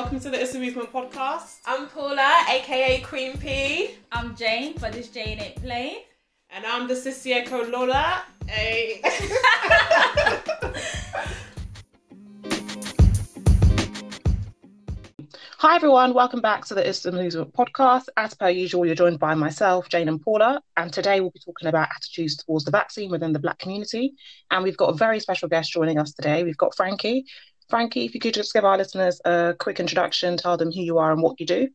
welcome to the Issa Movement podcast. I'm Paula, aka Queen P. I'm Jane, but this Jane ain't plain. And I'm the Sissy Echo Lola. Hey. Hi everyone, welcome back to the Issa Movement podcast. As per usual, you're joined by myself, Jane and Paula, and today we'll be talking about attitudes towards the vaccine within the Black community. And we've got a very special guest joining us today. We've got Frankie. Frankie, if you could just give our listeners a quick introduction, tell them who you are and what you do.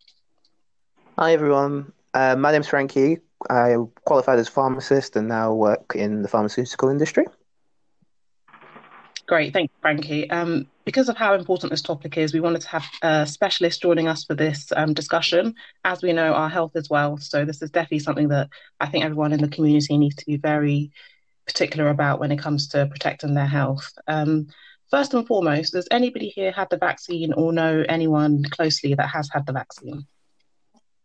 Hi everyone, uh, my name's Frankie. I qualified as a pharmacist and now work in the pharmaceutical industry. Great, thank you, Frankie. Um, because of how important this topic is, we wanted to have a specialist joining us for this um, discussion. As we know, our health as well. So this is definitely something that I think everyone in the community needs to be very particular about when it comes to protecting their health. Um, first and foremost, does anybody here had the vaccine or know anyone closely that has had the vaccine?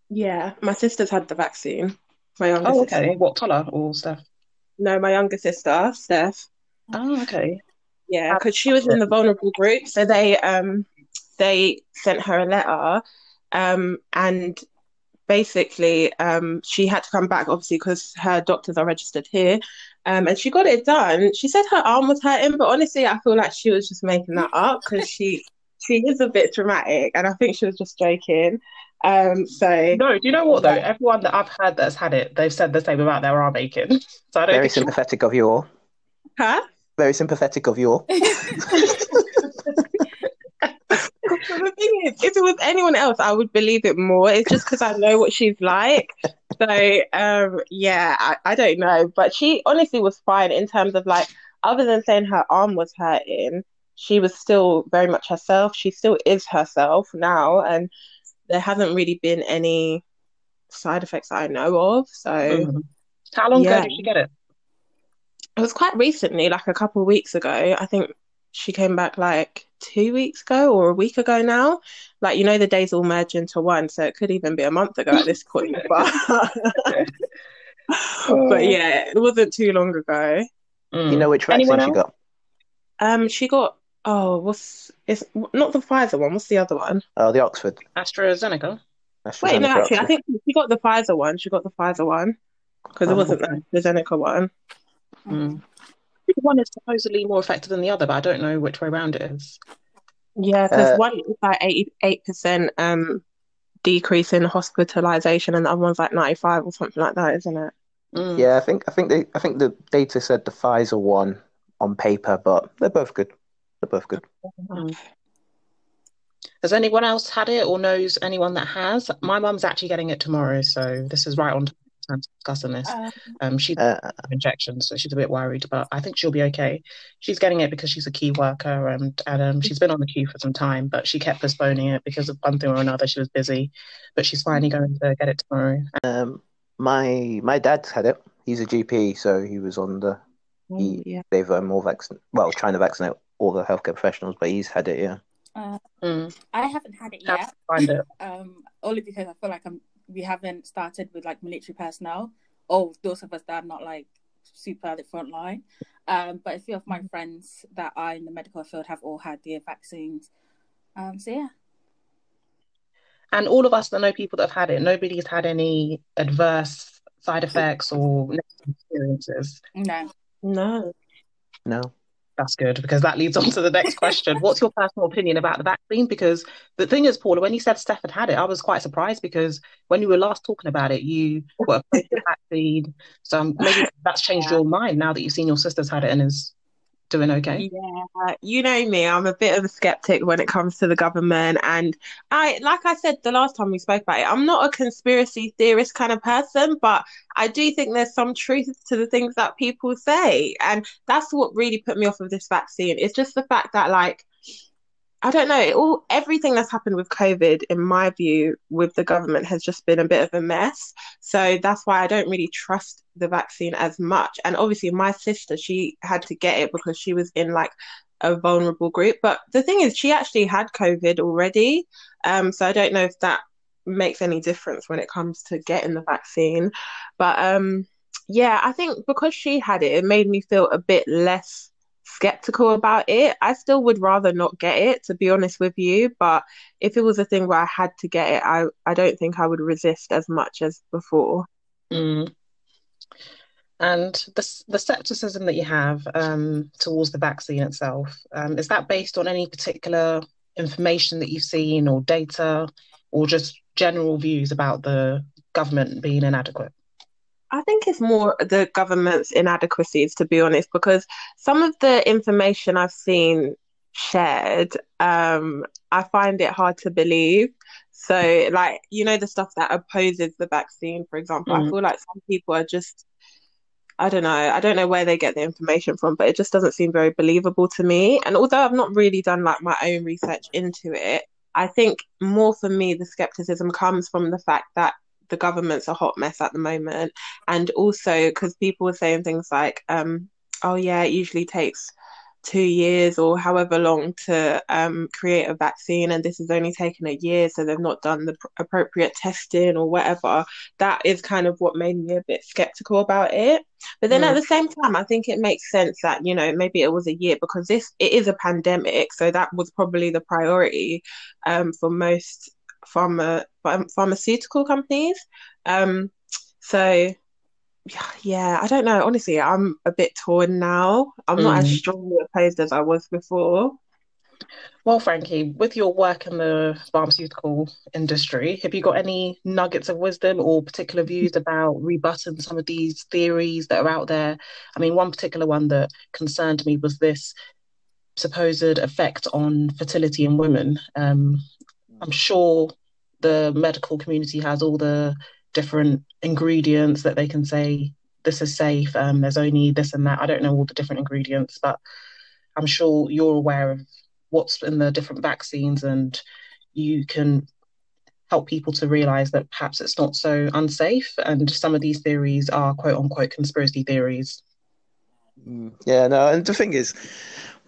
Yeah, my sister's had the vaccine. My younger Oh, sister. okay. What, Tola or Steph? No, my younger sister, Steph. Oh, okay. Yeah, because she was in the vulnerable group, so they um they sent her a letter, um and basically um she had to come back obviously because her doctors are registered here, um and she got it done. She said her arm was hurting, but honestly, I feel like she was just making that up because she she is a bit dramatic, and I think she was just joking. Um, so No, do you know what though? Everyone that I've heard that's had it, they've said the same about their arm aching. So I don't Very think she- sympathetic of you all. huh? Very sympathetic of you all. So the thing is, if it was anyone else, I would believe it more. It's just because I know what she's like. So, um, yeah, I, I don't know. But she honestly was fine in terms of like, other than saying her arm was hurting, she was still very much herself. She still is herself now. And there hasn't really been any side effects that I know of. So Mhm. How long Yeah. ago did she get it? it was quite recently, like a couple of weeks ago. I think she came back like two weeks ago or a week ago now. Like, you know, the days all merge into one, so it could even be a month ago at this point. But, but yeah, it wasn't too long ago. Mm. You know which vaccine Anyone she got? Um, she got oh, what's it's not the Pfizer one. What's the other one? Oh, the Oxford. AstraZeneca. Wait, no, AstraZeneca actually, I think she got the Pfizer one. She got the Pfizer one because it Oh, wasn't okay. the Zeneca one. Mm. One is supposedly more effective than the other, but I don't know which way around it is. Yeah, because Uh, one is like eighty-eight percent um decrease in hospitalization, and the other one's like ninety-five or something like that, isn't it? Mm. Yeah, I think I think they I think the data said the Pfizer one on paper, but they're both good. They're both good. Mm. Has anyone else had it or knows anyone that has? My mum's actually getting it tomorrow, so this is right on time to discussing this. Um, Um, she's Uh, injections, so she's a bit worried, but I think she'll be okay. She's getting it because she's a key worker and, and um, she's been on the queue for some time, but she kept postponing it because of one thing or another. She was busy, but she's finally going to get it tomorrow. um, my my dad's had it. He's a GP, so he was on the. He, yeah. They've um, all vaccin well trying to vaccinate all the healthcare professionals, but he's had it. Yeah. uh, Mm. I haven't had it yet, find it? um, only because I feel like I'm, we haven't started with like military personnel or those of us that are not like super at the front line. Um, but a few of my friends that are in the medical field have all had their vaccines. Um, so yeah. And all of us that know people that have had it, nobody's had any adverse side effects or experiences. No. No. No. That's good because that leads on to the next question. What's your personal opinion about the vaccine? Because the thing is, Paula, when you said Steph had had it, I was quite surprised because when you were last talking about it, you were opposed to the vaccine. So maybe that's changed your mind now that you've seen your sister's had it and is doing okay. Yeah, you know me, I'm a bit of a skeptic when it comes to the government. And I, like I said the last time we spoke about it, I'm not a conspiracy theorist kind of person, but I do think there's some truth to the things that people say. And that's what really put me off of this vaccine. It's just the fact that, like, I don't know, all everything that's happened with COVID, in my view, with the government has just been a bit of a mess. So that's why I don't really trust the vaccine as much. And obviously, my sister, she had to get it because she was in like a vulnerable group. But the thing is, she actually had COVID already. Um, so I don't know if that makes any difference when it comes to getting the vaccine. But um, yeah, I think because she had it, it made me feel a bit less skeptical about it. I still would rather not get it, to be honest with you. But if it was a thing where I had to get it, I, I don't think I would resist as much as before. Mm. And the the skepticism that you have um, towards the vaccine itself um, is that based on any particular information that you've seen or data, or just general views about the government being inadequate? I think it's more the government's inadequacies, to be honest, because some of the information I've seen shared, um, I find it hard to believe. So, like, you know, the stuff that opposes the vaccine, for example, mm. I feel like some people are just, I don't know, I don't know where they get the information from, but it just doesn't seem very believable to me. And although I've not really done like my own research into it, I think more for me, the skepticism comes from the fact that the government's a hot mess at the moment, and also because people were saying things like, um, "Oh yeah, it usually takes." two years or however long to um, create a vaccine and this has only taken a year so they've not done the pr- appropriate testing or whatever that is kind of what made me a bit skeptical about it but then mm. at the same time i think it makes sense that you know maybe it was a year because this it is a pandemic so that was probably the priority um, for most pharma pharmaceutical companies. Um, so yeah, I don't know. Honestly, I'm a bit torn now. I'm mm. not as mm. strongly opposed as I was before. Well, Frankie, with your work in the pharmaceutical industry, have you got any nuggets of wisdom or particular views about rebutting some of these theories that are out there? I mean, one particular one that concerned me was this supposed effect on fertility in women. Um, I'm sure the medical community has all the different ingredients that they can say this is safe. Um, there's only this and that. I don't know all the different ingredients, but I'm sure you're aware of what's in the different vaccines, and you can help people to realize that perhaps it's not so unsafe. And some of these theories are quote unquote conspiracy theories. Mm, yeah, no, and the thing is,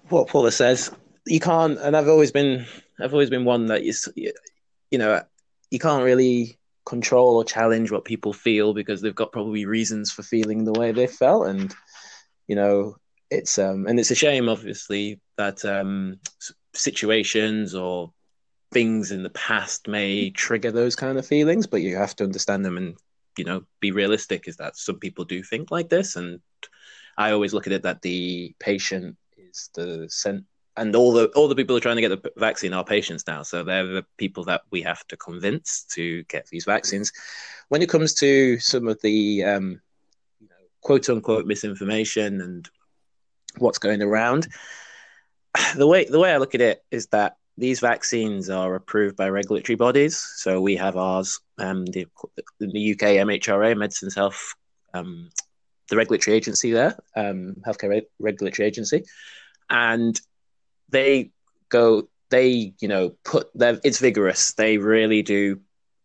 what Paula says, you can't. And I've always been, I've always been one that is, you know, you can't really control or challenge what people feel because they've got probably reasons for feeling the way they felt and you know it's um and it's a shame obviously that um situations or things in the past may trigger those kind of feelings but you have to understand them and you know be realistic is that some people do think like this and i always look at it that the patient is the cent- and all the all the people who are trying to get the vaccine are patients now. So they're the people that we have to convince to get these vaccines. When it comes to some of the um, you know, quote unquote misinformation and what's going around, the way the way I look at it is that these vaccines are approved by regulatory bodies. So we have ours, um, the, the UK MHRA, Medicines Health, um, the regulatory agency there, um, healthcare Re- regulatory agency, and they go they you know put their it's vigorous. They really do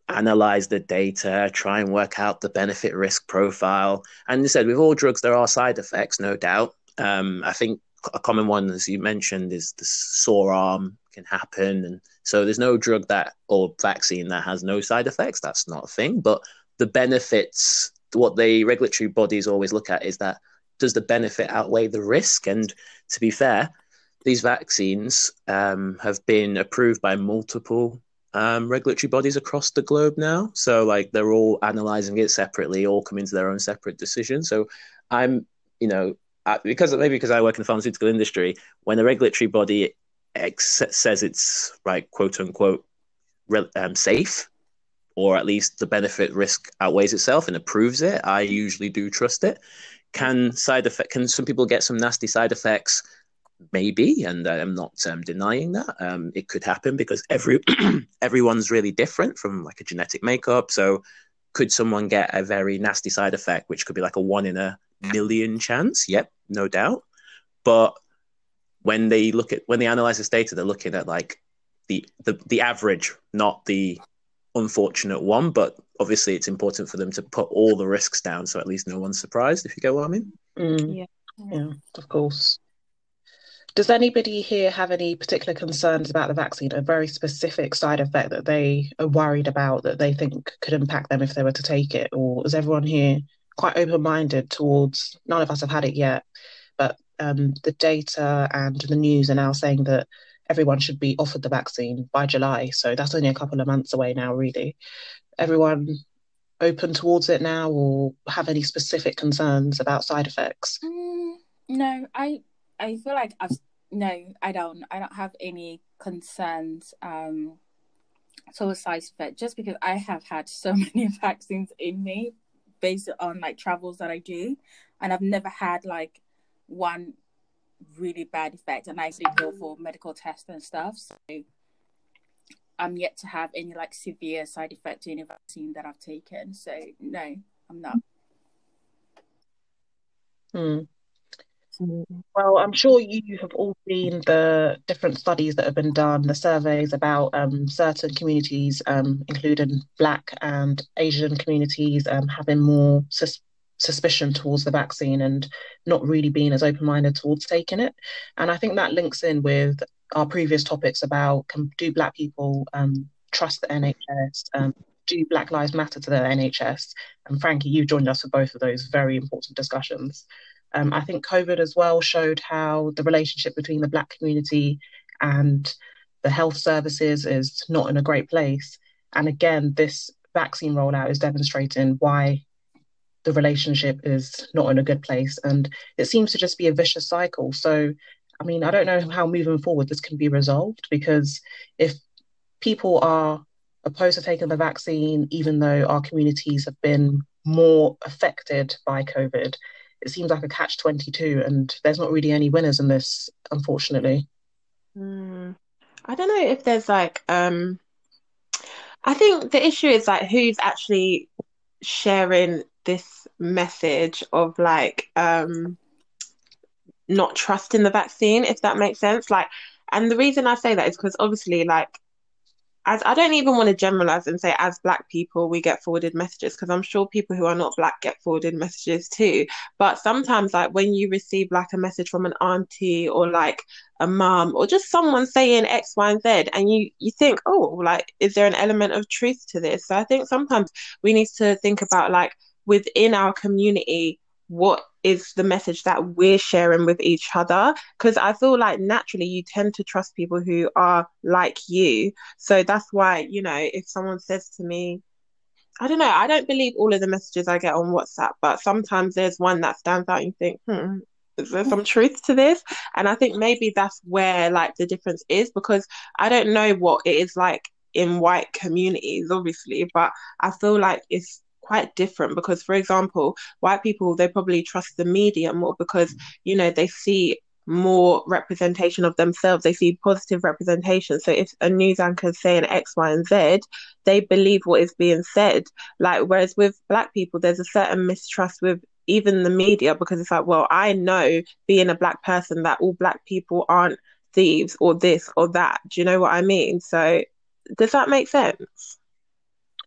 analyze the data try and work out the benefit risk profile. And you said with all drugs there are side effects no doubt. Um, i think a common one as you mentioned is the sore arm can happen. And so there's no drug that or vaccine that has no side effects. That's not a thing. But the benefits what the regulatory bodies always look at is that does the benefit outweigh the risk? And to be fair these vaccines um, have been approved by multiple um, regulatory bodies across the globe now. So, like, they're all analyzing it separately, all coming to their own separate decisions. So, I'm, you know, because maybe because I work in the pharmaceutical industry, when a regulatory body ex- says it's right, quote unquote, re- um, safe, or at least the benefit risk outweighs itself and approves it, I usually do trust it. Can side effect? Can some people get some nasty side effects? Maybe, and I'm not um, denying that. Um, it could happen because every everyone's really different from like a genetic makeup. So, could someone get a very nasty side effect, which could be like a one in a million chance? Yep, no doubt. But when they look at when they analyze this data, they're looking at like the the, the average, not the unfortunate one. But obviously, it's important for them to put all the risks down, so at least no one's surprised. If you get what I mean? Mm. Yeah. Yeah, of course. Does anybody here have any particular concerns about the vaccine, a very specific side effect that they are worried about that they think could impact them if they were to take it? Or is everyone here quite open minded towards none of us have had it yet, but um, the data and the news are now saying that everyone should be offered the vaccine by July. So that's only a couple of months away now, really. Everyone open towards it now or have any specific concerns about side effects? Mm, no, I I feel like I've no, I don't. I don't have any concerns um side effect just because I have had so many vaccines in me based on like travels that I do and I've never had like one really bad effect and I actually go for medical tests and stuff. So I'm yet to have any like severe side effect to any vaccine that I've taken. So no, I'm not. Hmm. Well, I'm sure you have all seen the different studies that have been done, the surveys about um, certain communities, um, including Black and Asian communities, um, having more sus- suspicion towards the vaccine and not really being as open minded towards taking it. And I think that links in with our previous topics about can, do Black people um, trust the NHS? Um, do Black Lives Matter to the NHS? And Frankie, you joined us for both of those very important discussions. Um, I think COVID as well showed how the relationship between the Black community and the health services is not in a great place. And again, this vaccine rollout is demonstrating why the relationship is not in a good place. And it seems to just be a vicious cycle. So, I mean, I don't know how moving forward this can be resolved because if people are opposed to taking the vaccine, even though our communities have been more affected by COVID, it seems like a catch 22 and there's not really any winners in this unfortunately mm. i don't know if there's like um i think the issue is like who's actually sharing this message of like um not trusting the vaccine if that makes sense like and the reason i say that is because obviously like as I don't even want to generalize and say as black people we get forwarded messages because I'm sure people who are not black get forwarded messages too. But sometimes like when you receive like a message from an auntie or like a mom or just someone saying X, Y, and Z and you you think, oh, like is there an element of truth to this? So I think sometimes we need to think about like within our community what is the message that we're sharing with each other? Because i feel like naturally you tend to trust people who are like you. So that's why you know if someone says to me i don't know i don't believe all of the messages i get on whatsapp but sometimes there's one that stands out and you think hmm is there some truth to this? And i think maybe that's where like the difference is because i don't know what it is like in white communities obviously but i feel like it's quite different because for example white people they probably trust the media more because you know they see more representation of themselves. They see positive representation. So if a news anchor is saying x y and z they believe what is being said. Like whereas with black people there's a certain mistrust with even the media because it's like well i know being a black person that all black people aren't thieves or this or that. Do you know what i mean? So does that make sense?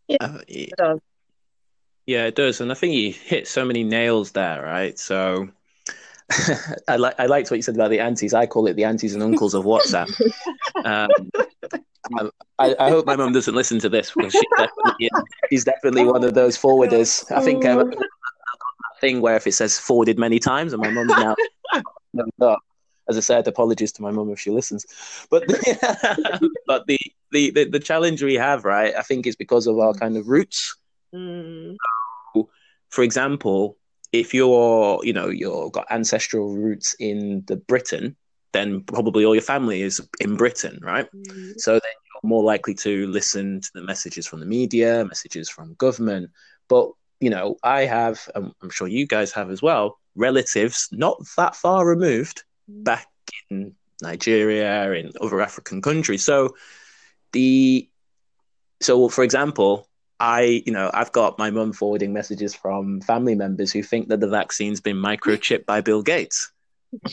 Yeah, uh, it does yeah, it does, and I think you hit so many nails there, right? So. I like I liked what you said about the aunties. I call it the aunties and uncles of WhatsApp. Um, I, I, hope my mum doesn't listen to this because she's definitely, she's definitely one of those forwarders. I think um, thing where if it says forwarded many times, and my mum's now. As I said, apologies to my mum if she listens. But but the, the, the the challenge we have, right? I think is because of our kind of roots. Mm. For example, if you're, you know, you've got ancestral roots in the Britain, then probably all your family is in Britain, right? Mm. So then you're more likely to listen to the messages from the media, messages from government. But you know, I have, I'm sure you guys have as well, relatives not that far removed mm. back in Nigeria, in other African countries. So the so for example, I, you know, I've got my mum forwarding messages from family members who think that the vaccine's been microchipped by Bill Gates.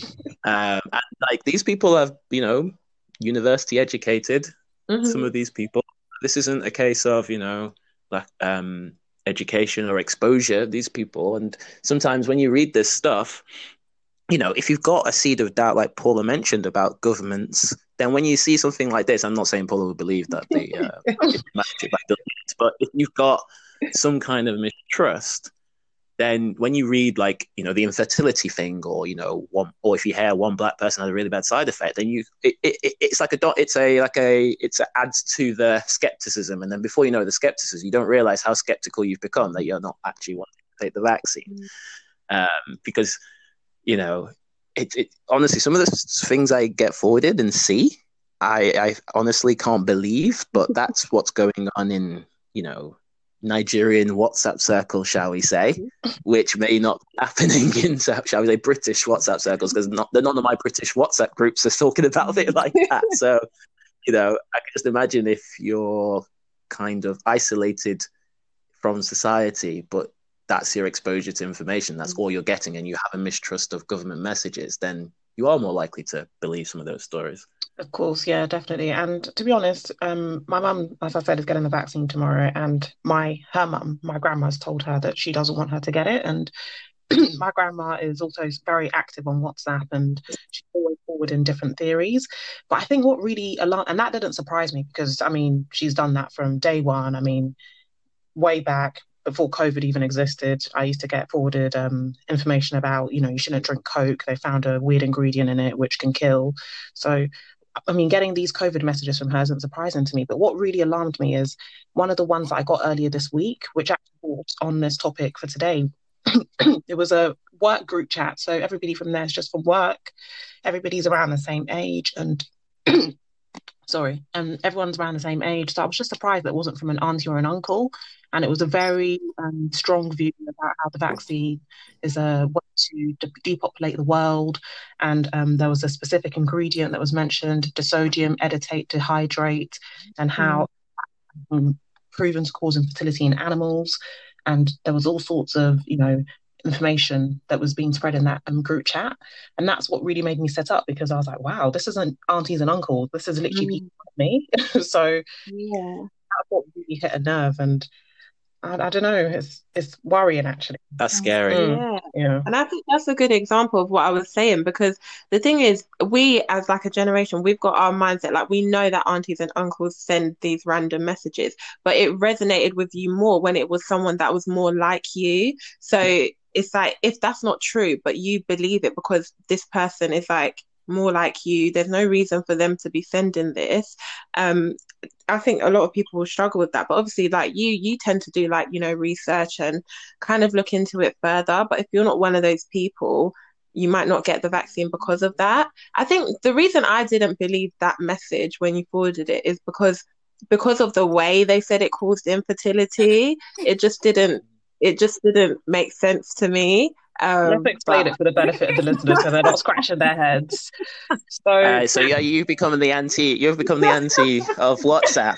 um, and like these people are, you know, university educated. Mm-hmm. Some of these people. This isn't a case of, you know, like um, education or exposure. These people, and sometimes when you read this stuff, you know, if you've got a seed of doubt, like Paula mentioned about governments, then when you see something like this, I'm not saying Paula would believe that the uh, but if you've got some kind of mistrust, then when you read like you know the infertility thing or you know one or if you hear one black person had a really bad side effect then you it, it, it's like a dot it's a like a it's a adds to the skepticism and then before you know the skepticism you don't realize how skeptical you've become that you're not actually wanting to take the vaccine mm. um, because you know it, it honestly some of the things i get forwarded and see i i honestly can't believe but that's what's going on in you know Nigerian WhatsApp circle, shall we say, which may not be happening in, shall we say, British WhatsApp circles, because not, none of my British WhatsApp groups are talking about it like that. so, you know, I can just imagine if you're kind of isolated from society, but that's your exposure to information, that's all you're getting, and you have a mistrust of government messages, then you are more likely to believe some of those stories. Of course, yeah, definitely. And to be honest, um, my mum, as I said, is getting the vaccine tomorrow, and my her mum, my grandma's told her that she doesn't want her to get it, and my grandma is also very active on WhatsApp, and she's always forwarding different theories. But I think what really alarmed, and that didn't surprise me because I mean she's done that from day one. I mean, way back before COVID even existed, I used to get forwarded um, information about, you know, you shouldn't drink Coke. They found a weird ingredient in it which can kill. So, I mean, getting these COVID messages from her isn't surprising to me. But what really alarmed me is one of the ones that I got earlier this week, which actually on this topic for today. it was a work group chat. So everybody from there is just from work. Everybody's around the same age. And sorry, and everyone's around the same age. So I was just surprised that it wasn't from an auntie or an uncle and it was a very um, strong view about how the vaccine is a way to de- depopulate the world. And um, there was a specific ingredient that was mentioned, disodium edetate dihydrate, and how mm. proven to cause infertility in animals. And there was all sorts of, you know, information that was being spread in that um, group chat. And that's what really made me set up because I was like, wow, this isn't aunties and uncles. This is literally mm. people like me. so yeah. that's what really hit a nerve. And I, I, don't know. It's it's worrying actually. That's scary. Mm. Yeah. yeah. And I think that's a good example of what I was saying because the thing is, we as like a generation, we've got our mindset like we know that aunties and uncles send these random messages, but it resonated with you more when it was someone that was more like you. So it's like if that's not true, but you believe it because this person is like more like you. There's no reason for them to be sending this. Um, I think a lot of people will struggle with that. But obviously, like you, you tend to do like you know research and kind of look into it further. But if you're not one of those people, you might not get the vaccine because of that. I think the reason I didn't believe that message when you forwarded it is because because of the way they said it caused infertility. It just didn't. It just didn't make sense to me. Um, Let's explain but... it for the benefit of the listeners so they're not scratching their heads. So, uh, so yeah, you've become the anti. You've become the anti of WhatsApp,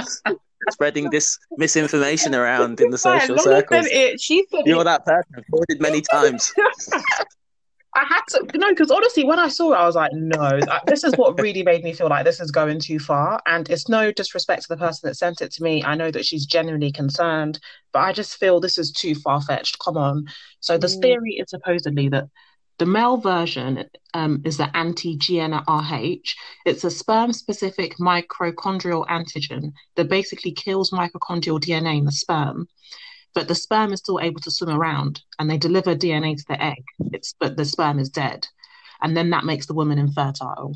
spreading this misinformation around in the social circles. It, she said You're it. that person. Forwarded many times. I had to no, because honestly, when I saw it, I was like, no, this is what really made me feel like this is going too far. And it's no disrespect to the person that sent it to me. I know that she's genuinely concerned, but I just feel this is too far fetched. Come on. So the mm. theory is supposedly that the male version um, is the anti-GnRH. It's a sperm-specific mitochondrial antigen that basically kills mitochondrial DNA in the sperm but the sperm is still able to swim around and they deliver DNA to the egg. It's but the sperm is dead. And then that makes the woman infertile.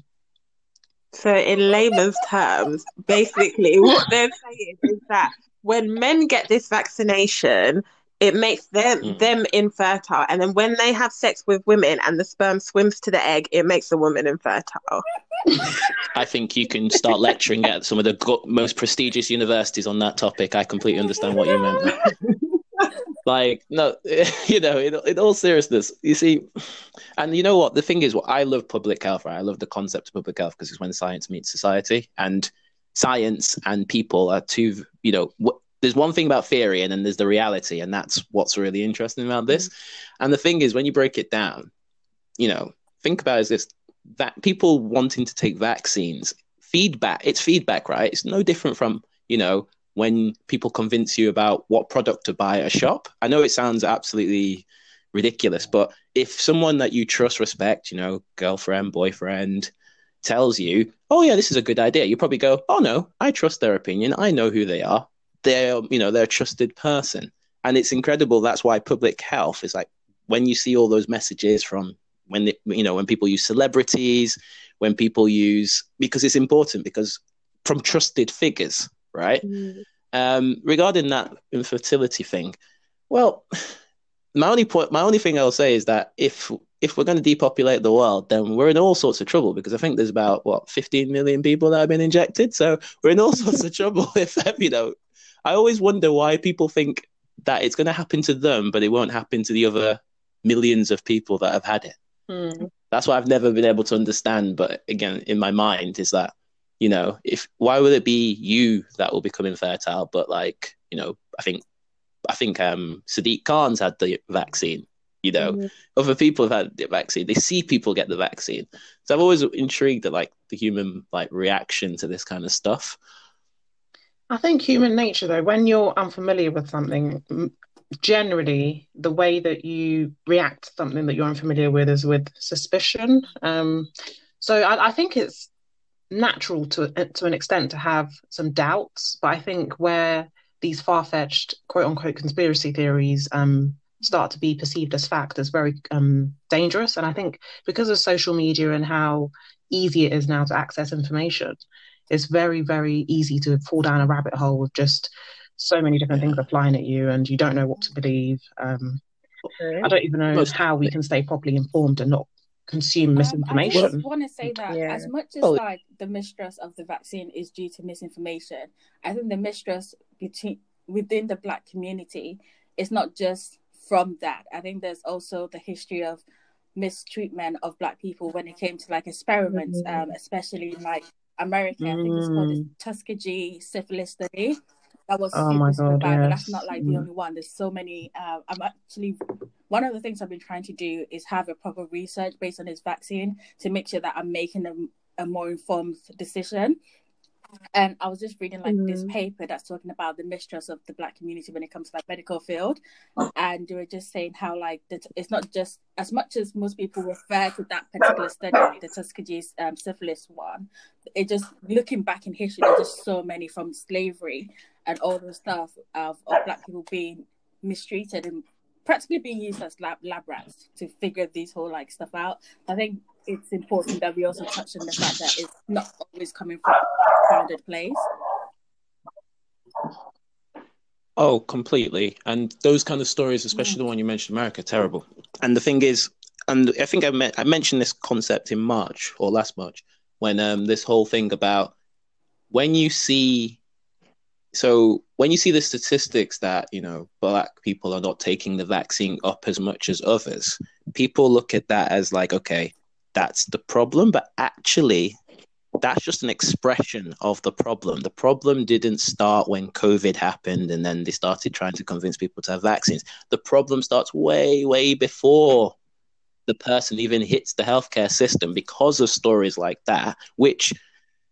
So in layman's terms, basically what they're saying is that when men get this vaccination, it makes them mm. them infertile and then when they have sex with women and the sperm swims to the egg it makes the woman infertile i think you can start lecturing at some of the most prestigious universities on that topic i completely understand what you meant like no you know in, in all seriousness you see and you know what? The thing is what i love public health right? I love the concept of public health because it's when science meets society and science and people are two you know there's one thing about theory and then there's the reality and that's what's really interesting about this. Mm-hmm. and the thing is when you break it down you know think about is this that people wanting to take vaccines feedback it's feedback right? It's no different from you know when people convince you about what product to buy at a shop. I know it sounds absolutely ridiculous but if someone that you trust respect you know girlfriend boyfriend tells you oh yeah this is a good idea you probably go oh no i trust their opinion. I know who they are. They're you know they're a trusted person. And it's incredible. That's why public health is like when you see all those messages from when you know when people use celebrities, when people use because it's important because from trusted figures, right? Mm. Um, regarding that infertility thing, well, my only point, my only thing I'll say is that if if we're going to depopulate the world, then we're in all sorts of trouble because I think there's about what 15 million people that have been injected. So we're in all sorts of trouble if you know. I always wonder why people think that it's going to happen to them, but it won't happen to the other millions of people that have had it. Mm. That's what I've never been able to understand. But again, in my mind, is that you know, if why would it be you that will become infertile? But like, you know, I think I think um Sadiq Khan's had the vaccine. You know, mm-hmm. other people have had the vaccine. They see people get the vaccine. So I've always intrigued at like the human like reaction to this kind of stuff. I think human nature, though, when you're unfamiliar with something, generally the way that you react to something that you're unfamiliar with is with suspicion. Um, so I, I, think it's natural to to an extent to have some doubts, but I think where these far fetched quote unquote conspiracy theories um, start to be perceived as fact as very um, dangerous, and I think because of social media and how easy it is now to access information, it's very very easy to fall down a rabbit hole with just so many different things applying at you, and you don't know what to believe. Um, okay. I don't even know Most how we can stay properly informed and not consume misinformation. Um, I just want to say that yeah. as much as oh. like the mistrust of the vaccine is due to misinformation, I think the mistrust between within the Black community is not just from that. I think there's also the history of mistreatment of Black people when it came to like experiments, mm-hmm. um, especially in like America. Mm. I think it's called the mm. Tuskegee syphilis study. That was oh my God, bad, yes. but that's not like mm. the only one. There's so many. Uh, I'm actually one of the things I've been trying to do is have a proper research based on this vaccine to make sure that I'm making a, a more informed decision and I was just reading like mm. this paper that's talking about the mistrust of the black community when it comes to like medical field, and they were just saying how like it's not just as much as most people refer to that particular study, the Tuskegee um, syphilis one. It just looking back in history, there's just so many from slavery and all the stuff of, of black people being mistreated and practically being used as lab lab rats to figure these whole like stuff out. I think it's important that we also touch on the fact that it's not always coming from a founded place. Oh, completely. And those kind of stories, especially the one you mentioned, America, terrible. And the thing is, and I think I, me- I mentioned this concept in March or last March when um, this whole thing about when you see, so when you see the statistics that you know black people are not taking the vaccine up as much as others, people look at that as like, okay, that's the problem. But actually, that's just an expression of the problem. The problem didn't start when COVID happened and then they started trying to convince people to have vaccines. The problem starts way, way before the person even hits the healthcare system because of stories like that, which,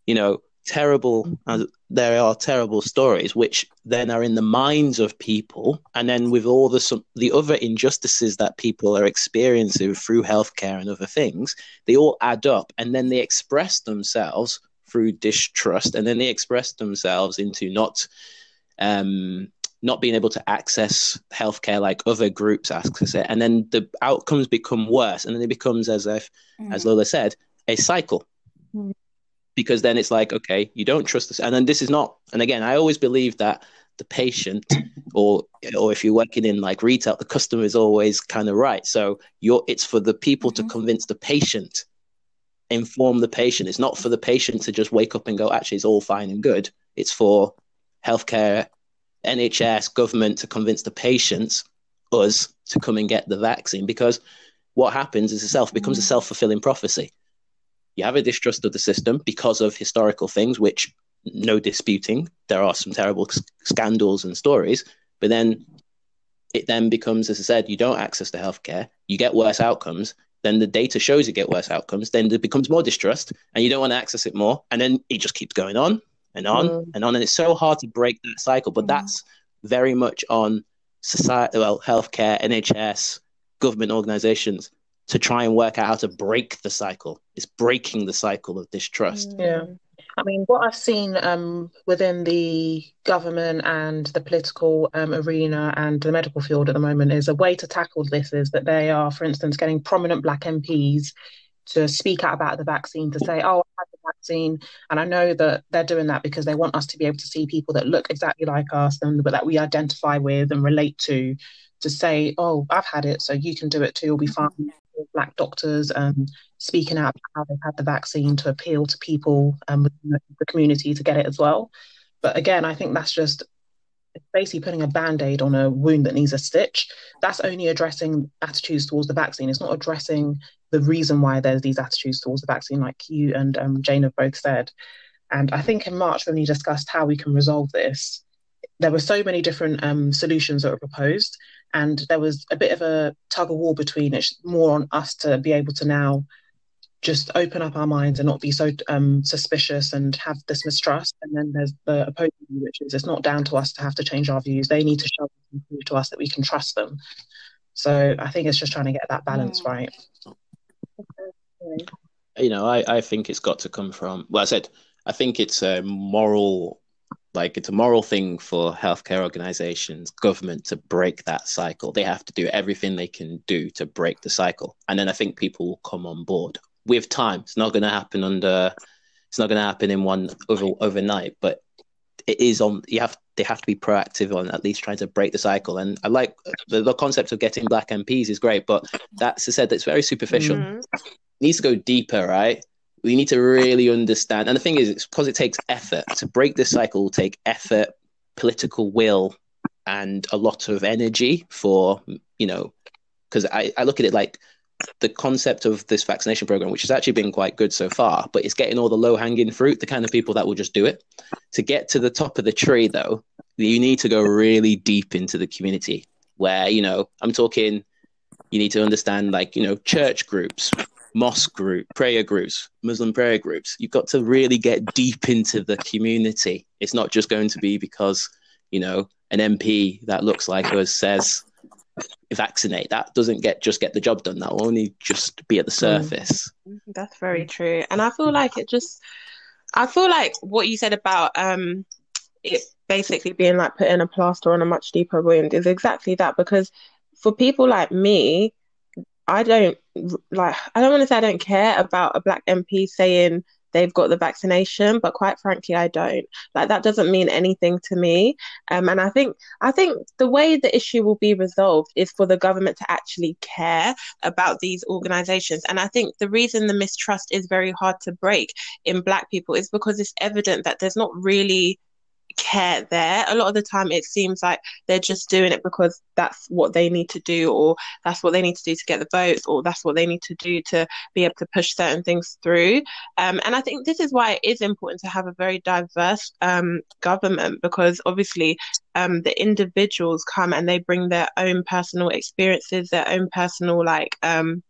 you know, terrible uh, there are terrible stories which then are in the minds of people. And then with all the some, the other injustices that people are experiencing through healthcare and other things they all add up. And then they express themselves through distrust. And then they express themselves into not um not being able to access healthcare like other groups access it. And then the outcomes become worse. And then it becomes as if mm. as lola said a cycle. Mm because then it's like okay you don't trust this. And then this is not and again i always believe that the patient or or if you're working in like retail the customer is always kind of right. So you're it's for the people mm-hmm. to convince the patient inform the patient. It's not for the patient to just wake up and go actually it's all fine and good. It's for healthcare nhs government to convince the patients us to come and get the vaccine. Because what happens is a self becomes a mm-hmm. self-fulfilling prophecy you have a distrust of the system because of historical things, which no disputing. There are some terrible scandals and stories, but then it then becomes, as I said, you don't access the healthcare, you get worse outcomes. Then the data shows you get worse outcomes. Then there becomes more distrust, and you don't want to access it more. And then it just keeps going on and on mm. and on. And it's so hard to break that cycle. But mm. that's very much on society, well, healthcare, NHS, government organizations to try and work out how to break the cycle. It's breaking the cycle of distrust. Yeah. I mean, what I've seen um, within the government and the political um, arena and the medical field at the moment is a way to tackle this is that they are, for instance, getting prominent Black MPs to speak out about the vaccine, to say, oh, I had the vaccine. And I know that they're doing that because they want us to be able to see people that look exactly like us and that we identify with and relate to, to say, oh, I've had it, so you can do it too, you'll be fine. Black doctors um, speaking out about how they've had the vaccine to appeal to people um, within the community to get it as well. But again, I think that's just basically putting a band-aid on a wound that needs a stitch. That's only addressing attitudes towards the vaccine. It's not addressing the reason why there's these attitudes towards the vaccine like you and um, jane have both said. And i think in march when we discussed how we can resolve this there were so many different um, solutions that were proposed and there was a bit of a tug of war between it more on us to be able to now just open up our minds and not be so um, suspicious and have this mistrust. And then there's the opposing view, which is it's not down to us to have to change our views. They need to show and prove to us that we can trust them. So I think it's just trying to get that balance mm. right. You know, I, I think it's got to come from, well, I said, I think it's a moral, like it's a moral thing for healthcare organizations, government to break that cycle. They have to do everything they can do to break the cycle. And then I think people will come on board with time. It's not going to happen under. It's not going to happen in one over overnight, but it is on. You have they have to be proactive on at least trying to break the cycle. And I like the, the concept of getting black MPs is great, but that's said that's very superficial. Mm-hmm. It needs to go deeper, right? We need to really understand. And the thing is, it's because it takes effort to break this cycle. Will take effort, political will, and a lot of energy for you know. Because I, I look at it like the concept of this vaccination program, which has actually been quite good so far, but it's getting all the low hanging fruit, the kind of people that will just do it. To get to the top of the tree, though, you need to go really deep into the community where, you know, I'm talking, you need to understand like, you know, church groups, mosque group, prayer groups, Muslim prayer groups. You've got to really get deep into the community. It's not just going to be because, you know, an MP that looks like us says, vaccinate. That doesn't get just get the job done. That will only just be at the mm. surface. That's very true. And I feel like it just I feel like what you said about um it basically being like putting a plaster on a much deeper wound is exactly that because for people like me, I don't like I don't want to say I don't care about a black MP saying they've got the vaccination but quite frankly i don't. Like that doesn't mean anything to me. Um, and i think i think the way the issue will be resolved is for the government to actually care about these organizations. And i think the reason the mistrust is very hard to break in black people is because it's evident that there's not really care there. A lot of the time, it seems like they're just doing it because that's what they need to do, or that's what they need to do to get the votes, or that's what they need to do to be able to push certain things through. Um, and I think this is why it is important to have a very diverse um, government because obviously um, the individuals come and they bring their own personal experiences, their own personal like. Um,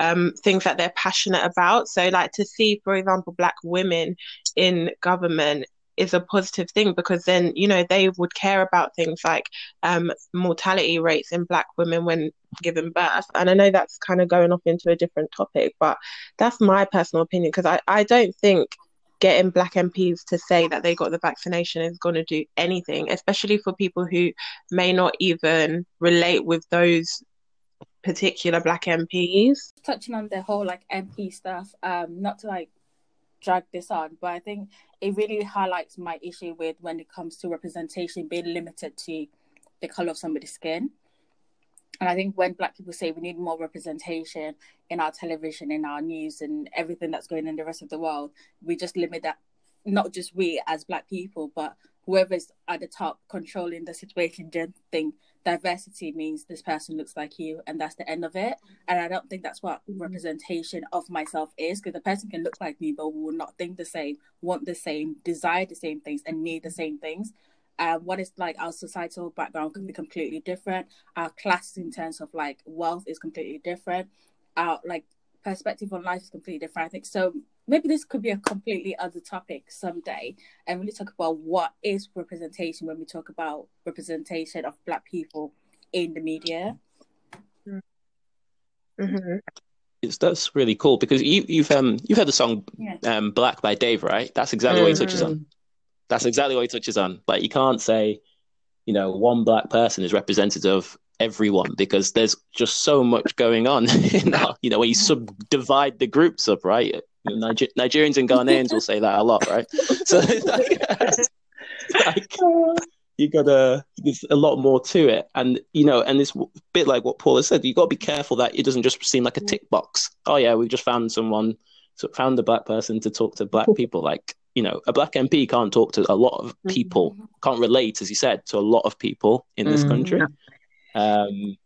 um, things that they're passionate about. So, like to see, for example, Black women in government is a positive thing because then you know they would care about things like um, mortality rates in black women when giving birth. And i know that's kind of going off into a different topic but that's my personal opinion because I, I don't think getting black mps to say that they got the vaccination is going to do anything especially for people who may not even relate with those particular black mps touching on the whole like mp stuff um not to like drag this on, but I think it really highlights my issue with when it comes to representation being limited to the color of somebody's skin. And I think when black people say we need more representation in our television, in our news, and everything that's going in the rest of the world, we just limit that, not just we as black people, but whoever's at the top controlling the situation, just think diversity means this person looks like you and that's the end of it. And i don't think that's what mm-hmm. representation of myself is because the person can look like me but will not think the same want the same desire the same things and need the same things. Uh, what is like our societal background can be completely different. Our class in terms of like wealth is completely different. Our like perspective on life is completely different. I think so maybe this could be a completely other topic someday and really talk about what is representation when we talk about representation of black people in the media mm-hmm. it's that's really cool because you you've um you've heard the song Yeah. um Black by Dave, right? That's exactly what he touches on. Mhm. That's exactly what he touches on. Like you can't say, you know, one black person is representative of everyone because there's just so much going on. in our, you know, when you subdivide the groups up, right? You know, Niger- Nigerians and Ghanaians will say that a lot, right? So it's like, like you gotta there's a lot more to it. And you know and it's a bit like what paul has said you got to be careful that it doesn't just seem like a tick box. Oh yeah we've just found someone found a black person to talk to black people. Like you know a black mp can't talk to a lot of people can't relate as you said to a lot of people in this Mm. country. Um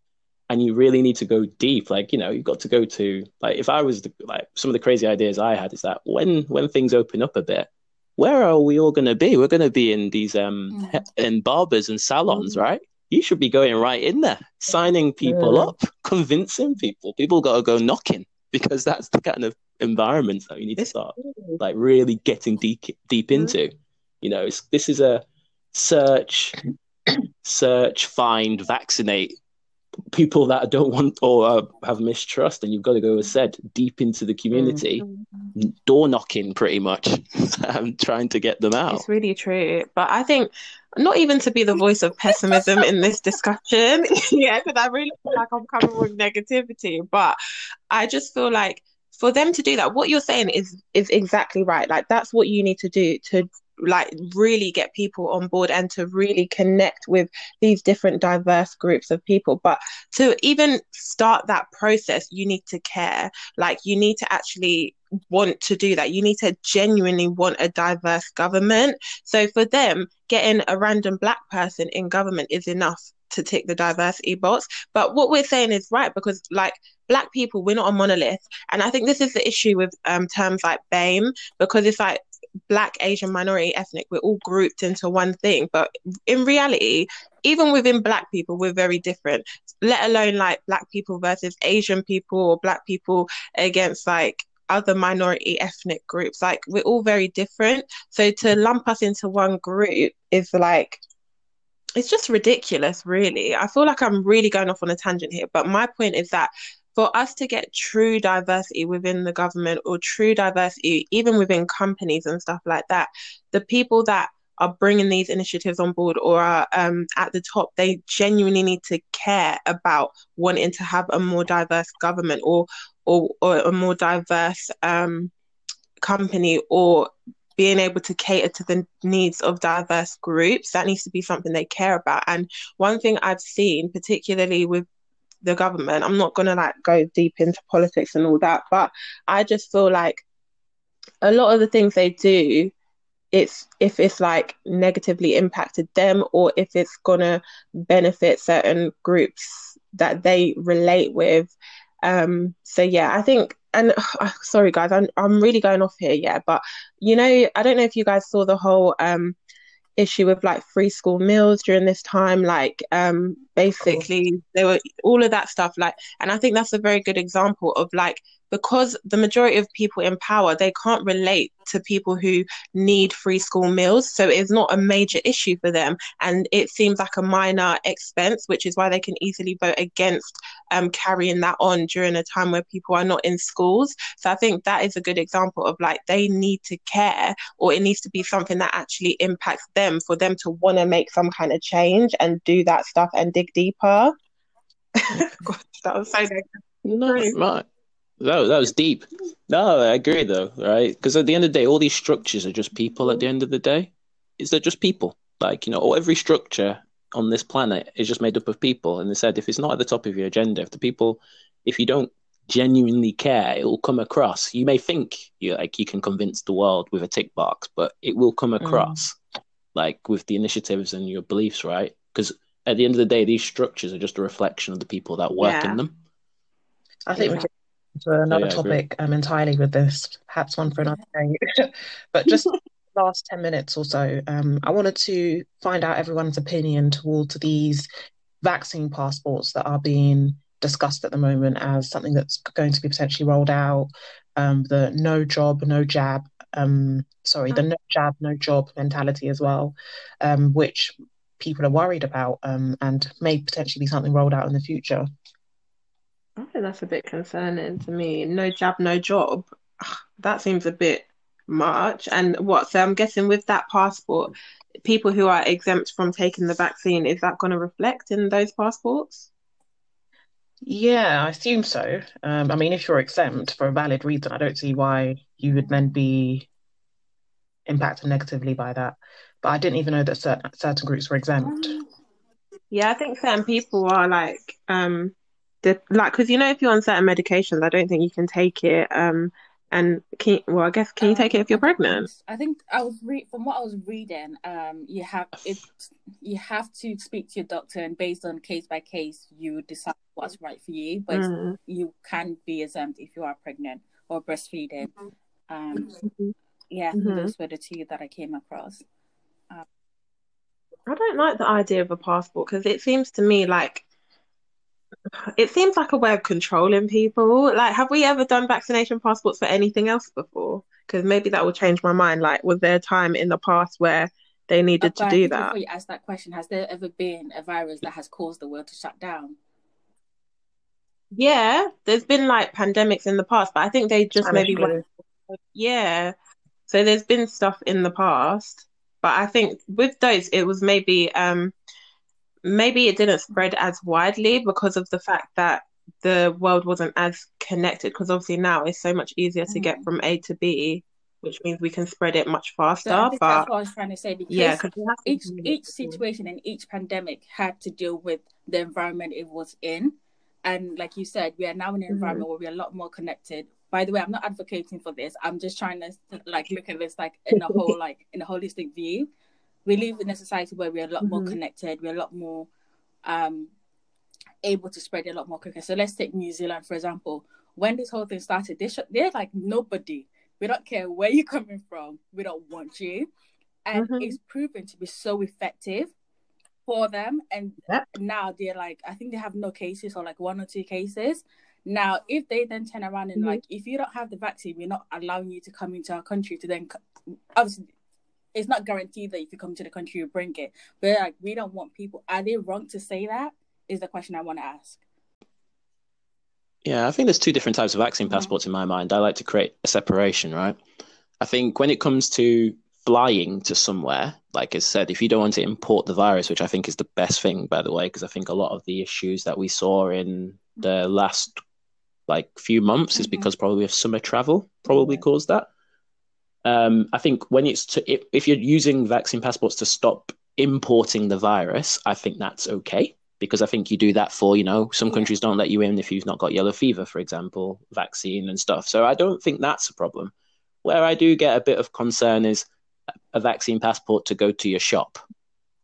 and you really need to go deep like you know you've got to go to like if i was the, like some of the crazy ideas i had is that when when things open up a bit where are we all going to be? We're going to be in these um Mhm. in barbers and salons right? You should be going right in there signing people Yeah. up convincing people. People got to go knocking because that's the kind of environment that you need to start like really getting deep deep into. You know it's, this is a search search find vaccinate people that don't want or uh, have mistrust and you've got to go as said deep into the community door knocking pretty much um, trying to get them out It's really true. But I think not even to be the voice of pessimism in this discussion. yeah, because I really feel like I'm coming with negativity. But I just feel like for them to do that, what you're saying is is exactly right. Like that's what you need to do to like really get people on board and to really connect with these different diverse groups of people. But to even start that process, you need to care. Like you need to actually want to do that. You need to genuinely want a diverse government. So for them, getting a random black person in government is enough to tick the diversity box. But what we're saying is right because like black people, we're not a monolith. And I think this is the issue with um terms like BAME, because it's like black, Asian, minority, ethnic, we're all grouped into one thing. But in reality, even within black people, we're very different, let alone like black people versus Asian people or black people against like other minority ethnic groups. Like we're all very different. So to lump us into one group is like it's just ridiculous, really. I feel like I'm really going off on a tangent here, but my point is that for us to get true diversity within the government or true diversity even within companies and stuff like that, the people that are bringing these initiatives on board or are um, at the top, they genuinely need to care about wanting to have a more diverse government or or, or a more diverse um, company or being able to cater to the needs of diverse groups. That needs to be something they care about. And one thing I've seen, particularly with the government, I'm not gonna like go deep into politics and all that, but I just feel like a lot of the things they do it's if it's like negatively impacted them or if it's gonna benefit certain groups that they relate with. Um so yeah i think and uh, sorry guys i'm i'm really going off here yeah but you know i don't know if you guys saw the whole um issue with like free school meals during this time like um basically there were all of that stuff like and i think that's a very good example of like because the majority of people in power they can't relate to people who need free school meals so it's not a major issue for them and it seems like a minor expense which is why they can easily vote against um, carrying that on during a time where people are not in schools. So i think that is a good example of like they need to care or it needs to be something that actually impacts them for them to want to make some kind of change and do that stuff and dig deeper God, that was so negative. No, right. That was, that was deep. No, I agree though, right? Because at the end of the day, all these structures are just people. At the end of the day, is they're just people. Like you know, every structure on this planet is just made up of people. And they said, if it's not at the top of your agenda, if the people, if you don't genuinely care, it will come across. You may think you like you can convince the world with a tick box, but it will come mm. across like with the initiatives and your beliefs, right? Because at the end of the day, these structures are just a reflection of the people that work Yeah. in them. I think we could go to another yeah, I agree. topic um, entirely with this, perhaps one for another day. but just the last 10 minutes or so, um, I wanted to find out everyone's opinion towards these vaccine passports that are being discussed at the moment as something that's going to be potentially rolled out. Um, the no job, no jab, um, sorry, the no jab, no job mentality as well, um, which people are worried about um, and may potentially be something rolled out in the future. I think that's a bit concerning to me. No jab, no job. That seems a bit much. And what? So I'm guessing with that passport, people who are exempt from taking the vaccine, is that going to reflect in those passports? Yeah, I assume so. Um, I mean, if you're exempt for a valid reason, I don't see why you would then be impacted negatively by that. But I didn't even know that certain certain groups were exempt. Yeah, I think certain people are like um the like because you know if you're on certain medications, I don't think you can take it. Um, and can you, well, I guess can you take it if you're pregnant? I think I was re- from what I was reading. Um, you have it. You have to speak to your doctor, and based on case by case, you decide what's right for you. But Mm. you can be exempt if you are pregnant or breastfeeding. Um, yeah, I think Mhm. those were the two that I came across. I don't like the idea of a passport because it seems to me like it seems like a way of controlling people. Like, have we ever done vaccination passports for anything else before? Because maybe that will change my mind. Like, was there a time in the past where they needed to I do that? before you ask that question, has there ever been a virus that has caused the world to shut down? Yeah, there's been like pandemics in the past, but I think they just Spanish maybe flu. Yeah. So there's been stuff in the past, but I think with those it was maybe um maybe it didn't spread as widely because of the fact that the world wasn't as connected because obviously now it's so much easier to get Mhm. from A to B, which means we can spread it much So faster. that's But what I was trying to say because yeah, because we have to each each situation and each pandemic had to deal with the environment it was in. And like you said, we are now in an Mhm. environment where we're a lot more connected. By the way, I'm not advocating for this. I'm just trying to like look at this like in a whole like in a holistic view. We live in a society where we're a lot more Mhm. connected. We're a lot more um able to spread a lot more quicker. So let's take New Zealand for example. When this whole thing started, they sh- they're like nobody. We don't care where you're coming from. We don't want you, and Mhm. it's proven to be so effective for them. And Yep. now they're like, I think they have no cases or like one or two cases. Now, if they then turn around and Mhm. like, if you don't have the vaccine, we're not allowing you to come into our country to then, obviously, it's not guaranteed that if you come to the country you bring it. But they're like, we don't want people. Are they wrong to say that? Is the question I want to ask. Yeah, I think there's two different types of vaccine Mhm. passports in my mind. I like to create a separation, right? I think when it comes to flying to somewhere, like I said, if you don't want to import the virus, which I think is the best thing, by the way, because I think a lot of the issues that we saw in the last like few months is Mhm. because probably of summer travel probably Yeah. caused that. Um, I think when it's to, if, if you're using vaccine passports to stop importing the virus, I think that's okay because I think you do that for, you know, some Yeah. countries don't let you in if you've not got yellow fever, for example, vaccine and stuff. So I don't think that's a problem. Where I do get a bit of concern is a vaccine passport to go to your shop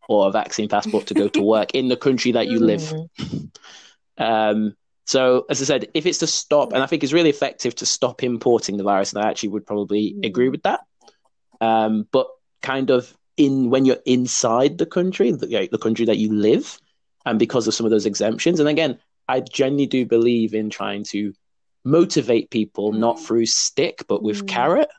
or a vaccine passport to go to work in the country that you live. Mm. Um, so, as I said, if it's to stop, and I think it's really effective to stop importing the virus, and I actually would probably agree with that. Um, but kind of in when you're inside the country, the, the country that you live, and because of some of those exemptions, and again, I genuinely do believe in trying to motivate people not Mm. through stick but with Mm. carrot,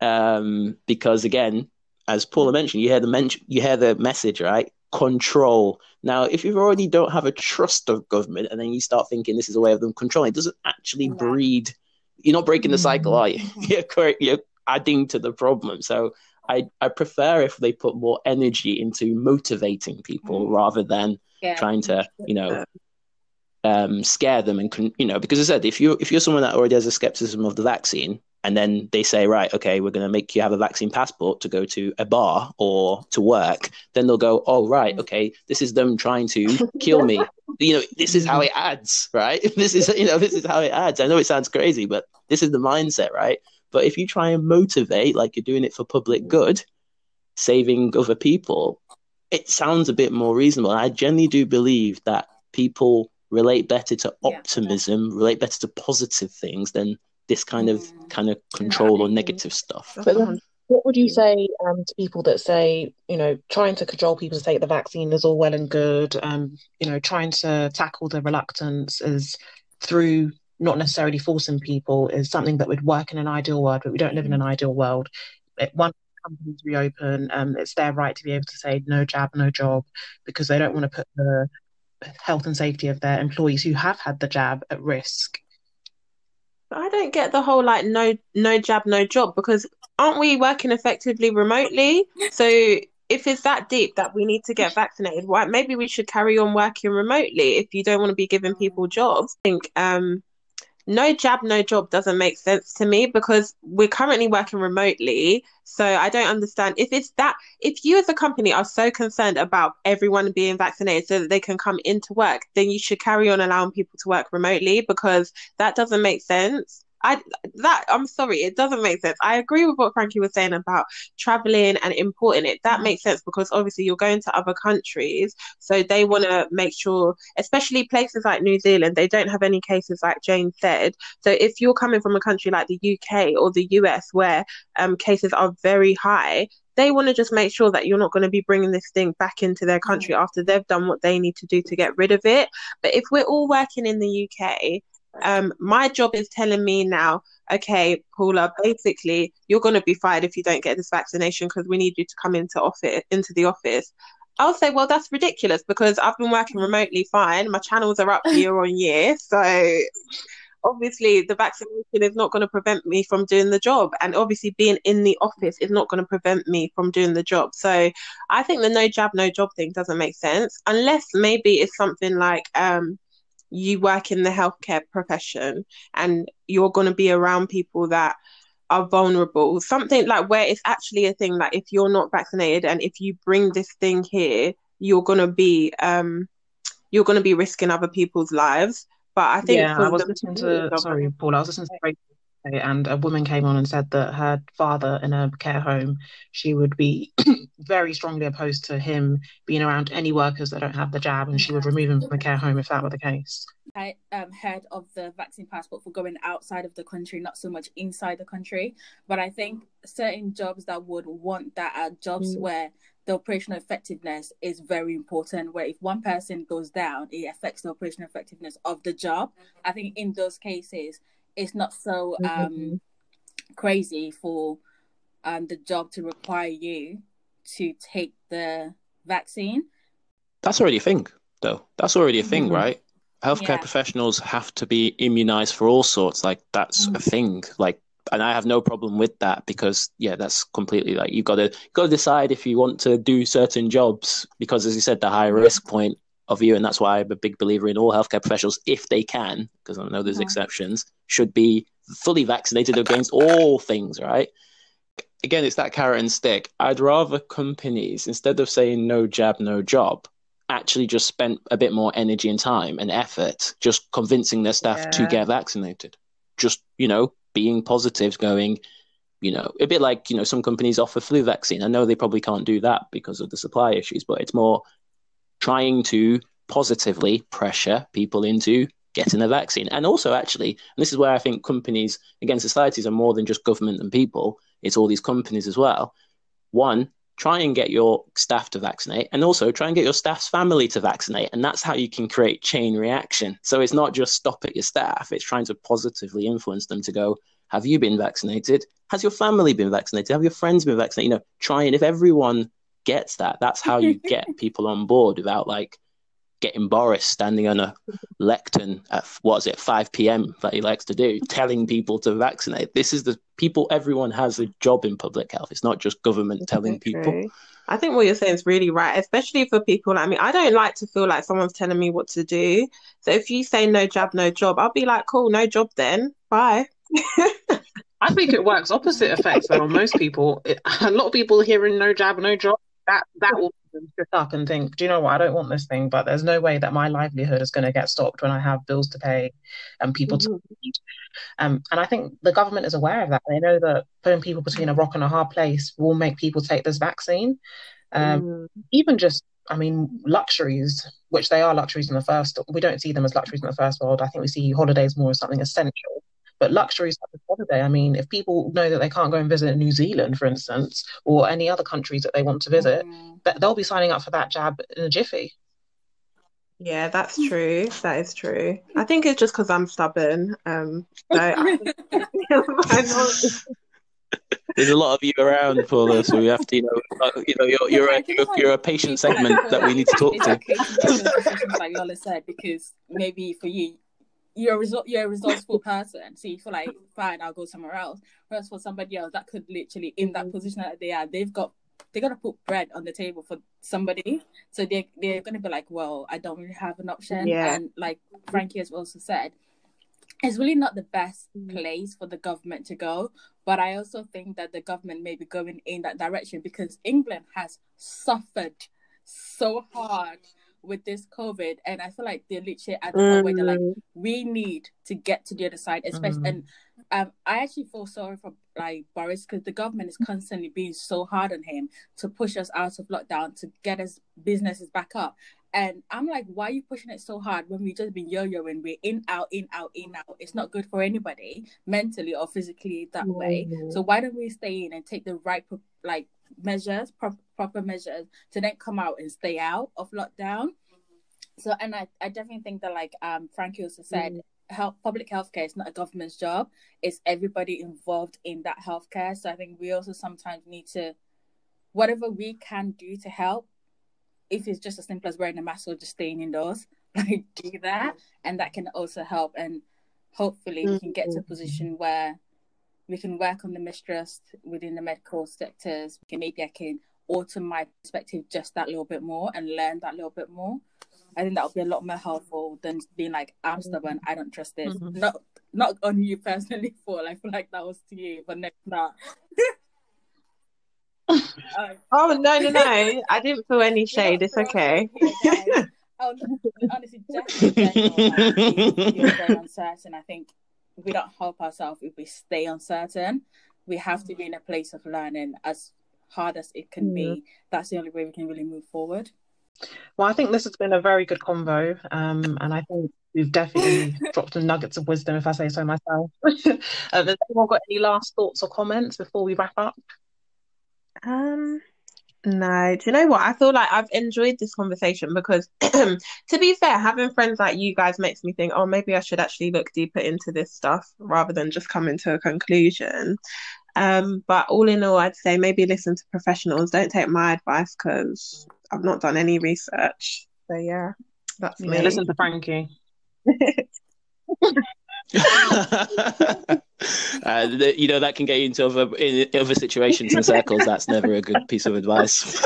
um, because again, as Paula mentioned, you hear the men- you hear the message, right? Control. Now, if you already don't have a trust of government, and then you start thinking this is a way of them controlling, it doesn't actually breed. You're not breaking the cycle, are you? Mhm. You're correct. You're adding to the problem. So, I I prefer if they put more energy into motivating people Mm. rather than Yeah. trying to, you know, um, scare them and con- you know, because I said, if you if you're someone that already has a skepticism of the vaccine, and then they say, right, okay, we're going to make you have a vaccine passport to go to a bar or to work, then they'll go, oh right, mm. okay, this is them trying to kill me. You know, this is how it adds, right? This is you know, this is how it adds. I know it sounds crazy, but this is the mindset, right? But if you try and motivate, like you're doing it for public good, saving other people, it sounds a bit more reasonable. I genuinely do believe that people relate better to Yeah. optimism, relate better to positive things than this kind of Mm. kind of control or negative stuff. But then, what would you say um, to people that say, you know, trying to cajole people to take the vaccine is all well and good, um, you know, trying to tackle the reluctance is through not necessarily forcing people is something that would work in an ideal world, but we don't live in an ideal world. It, one companies reopen, um, it's their right to be able to say no jab, no job, because they don't want to put the health and safety of their employees who have had the jab at risk. I don't get the whole like no no jab no job because aren't we working effectively remotely? So if it's that deep that we need to get vaccinated, why maybe we should carry on working remotely if you don't want to be giving people jobs. I think um no jab, no job doesn't make sense to me because we're currently working remotely. So I don't understand if it's that, if you as a company are so concerned about everyone being vaccinated so that they can come into work, then you should carry on allowing people to work remotely because that doesn't make sense. I that I'm sorry, it doesn't make sense. I agree with what Frankie was saying about traveling and importing it. That makes sense because obviously you're going to other countries, so they want to make sure, especially places like New Zealand, they don't have any cases like Jane said. So if you're coming from a country like the UK or the US where um, cases are very high, they want to just make sure that you're not going to be bringing this thing back into their country after they've done what they need to do to get rid of it. But if we're all working in the UK um, my job is telling me now, okay, Paula, basically, you're going to be fired if you don't get this vaccination because we need you to come into office into the office. I'll say, well, that's ridiculous because I've been working remotely fine. My channels are up year on year, so obviously the vaccination is not going to prevent me from doing the job and obviously being in the office is not going to prevent me from doing the job so i think the no jab no job thing doesn't make sense unless maybe it's something like um you work in the healthcare profession and you're going to be around people that are vulnerable. Something like where it's actually a thing that if you're not vaccinated and if you bring this thing here you're going to be um you're going to be risking other people's lives. But i think yeah i was listening to sorry paul i was listening to and a woman came on and said that her father in a care home, she would be very strongly opposed to him being around any workers that don't have the jab, and she would remove him from the care home if that were the case. I um, heard of the vaccine passport for going outside of the country, not so much inside the country. But I think certain jobs that would want that are jobs mm. where the operational effectiveness is very important. Where if one person goes down, it affects the operational effectiveness of the job. I think in those cases, it's not so um, mm-hmm. crazy for um, the job to require you to take the vaccine. That's already a thing, though. That's already a thing, mm-hmm. right? Healthcare yeah. professionals have to be immunized for all sorts. Like that's mm-hmm. a thing. Like, and I have no problem with that because yeah, that's completely like you've got to got to decide if you want to do certain jobs because, as you said, the high risk point of you, and that's why I'm a big believer in all healthcare professionals, if they can, because I know there's exceptions, should be fully vaccinated against all things, right? Again, it's that carrot and stick. I'd rather companies, instead of saying no jab, no job, actually just spent a bit more energy and time and effort just convincing their staff yeah. to get vaccinated. Just, you know, being positive, going, you know, a bit like, you know, some companies offer flu vaccine. I know they probably can't do that because of the supply issues, but it's more trying to positively pressure people into getting a vaccine. And also, actually, and this is where I think companies, again, societies are more than just government and people, it's all these companies as well. One, try and get your staff to vaccinate, and also try and get your staff's family to vaccinate. And that's how you can create chain reaction. So it's not just stop at your staff, it's trying to positively influence them to go, have you been vaccinated? Has your family been vaccinated? Have your friends been vaccinated? You know, try and if everyone gets that. That's how you get people on board without like getting Boris standing on a lectern at what is it 5 p.m. that he likes to do, telling people to vaccinate. This is the people. Everyone has a job in public health. It's not just government telling people. I think what you're saying is really right, especially for people like me. I don't like to feel like someone's telling me what to do. So if you say no jab, no job, I'll be like, cool, no job then. Bye. I think it works opposite effects though on most people. It, a lot of people hearing no jab, no job that that will sit up and think, do you know what? I don't want this thing, but there's no way that my livelihood is going to get stopped when I have bills to pay and people mm-hmm. to feed. Um, and I think the government is aware of that. They know that putting people between a rock and a hard place will make people take this vaccine. Um, mm. Even just, I mean, luxuries, which they are luxuries in the first. We don't see them as luxuries in the first world. I think we see holidays more as something essential. But luxuries such as holiday, I mean, if people know that they can't go and visit New Zealand, for instance, or any other countries that they want to visit, mm. they'll be signing up for that jab in a jiffy. Yeah, that's true. That is true. I think it's just because I'm stubborn. Um, so I, there's a lot of you around, Paula, so we have to, you know, uh, you know, you're you're a you're, you're a patient segment that we need to talk to. okay to make those decisions like Lola said because maybe for you you're a result you're a resourceful person so you feel like fine I'll go somewhere else whereas for somebody else that could literally in that position that they are they've got they got to put bread on the table for somebody so they they're going to be like well I don't really have an option Yeah. and like Frankie has also said it's really not the best Mm. place for the government to go. But I also think that the government may be going in that direction because England has suffered so hard with this COVID. And I feel like they're literally at the point where they're like, Mm. we need to get to the other side, especially. Mm. And um, I actually feel sorry for like Boris because the government is constantly being so hard on him to push us out of lockdown to get us businesses back up. And I'm like, why are you pushing it so hard when we've just been yo-yoing? We're in, out, in, out, in, out. It's not good for anybody mentally or physically that way. Mhm. So why don't we stay in and take the right like measures, pro- proper measures, to then come out and stay out of lockdown? So, and I, I definitely think that like um Frankie also said, health public healthcare is not a government's job. It's everybody involved in that healthcare. So I think we also sometimes need to, whatever we can do to help, if it's just as simple as wearing a mask or just staying indoors, like do that, and that can also help. And hopefully we can get to a position where we can work on the mistrust within the medical sectors. Maybe I can alter my perspective just that little bit more and learn that little bit more. I think that would be a lot more helpful than being like, I'm stubborn, I don't trust this. Mhm. Not not on you personally, Paul. I feel like that was to you, but no, not. Oh no no no! I didn't feel any shade. It's okay. Oh, no, honestly, just in general, like, we- we're very uncertain. I think we don't help ourselves if we stay uncertain. We have to be in a place of learning as hard as it can be. That's the only way we can really move forward. Well, I think this has been a very good convo, um, and I think we've definitely dropped some nuggets of wisdom, if I say so myself. uh, has anyone got any last thoughts or comments before we wrap up? Um, no, do you know what? I feel like I've enjoyed this conversation because, to be fair, having friends like you guys makes me think, oh, maybe I should actually look deeper into this stuff rather than just coming to a conclusion. Um, but all in all, I'd say maybe listen to professionals. Don't take my advice because I've not done any research. So yeah, that's Yeah, me. listen to Frankie. uh, you know that can get you into other in other situations and circles. That's never a good piece of advice.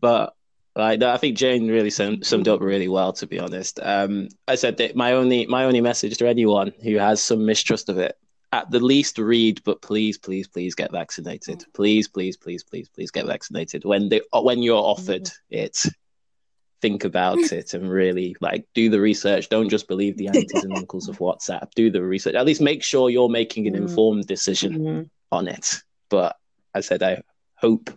but like, no, I think Jane really sum, summed up really well. To be honest, um, I said that my only my only message to anyone who has some mistrust of it, at the least, read. But please, please, please get vaccinated. Please, please, please, please, please get vaccinated when they when you're offered it think about it and really like do the research. Don't just believe the aunties and uncles of WhatsApp. Do the research. At least make sure you're making an Mm. informed decision Mhm. on it. But I said I hope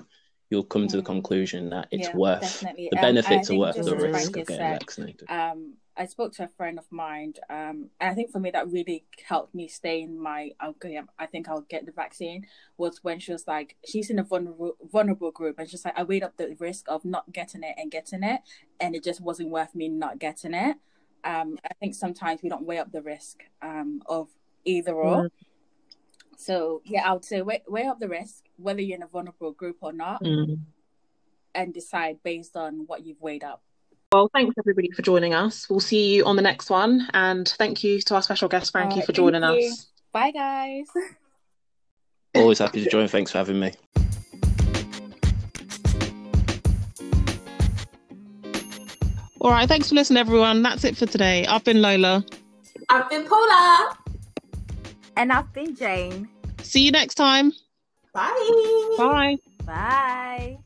you'll come to the conclusion that it's Yeah, worth definitely. the Um, benefits are worth the risk of getting vaccinated. um, I spoke to a friend of mine, um, and I think for me that really helped me stay in my. Okay, I think I'll get the vaccine. Was when she was like, she's in a vulnerable vulnerable group, and she's like, I weighed up the risk of not getting it and getting it, and it just wasn't worth me not getting it. Um, I think sometimes we don't weigh up the risk um, of either or. So yeah, I would say weigh, weigh up the risk, whether you're in a vulnerable group or not, Mm. and decide based on what you've weighed up. Well, thanks everybody for joining us. We'll see you on the next one, and thank you to our special guest Frankie Alright, for joining thank you. us. Bye, guys. Always happy to join. Thanks for having me. All right, thanks for listening, everyone. That's it for today. I've been Lola. I've been Paula. And I've been Jane. See you next time. Bye. Bye. Bye.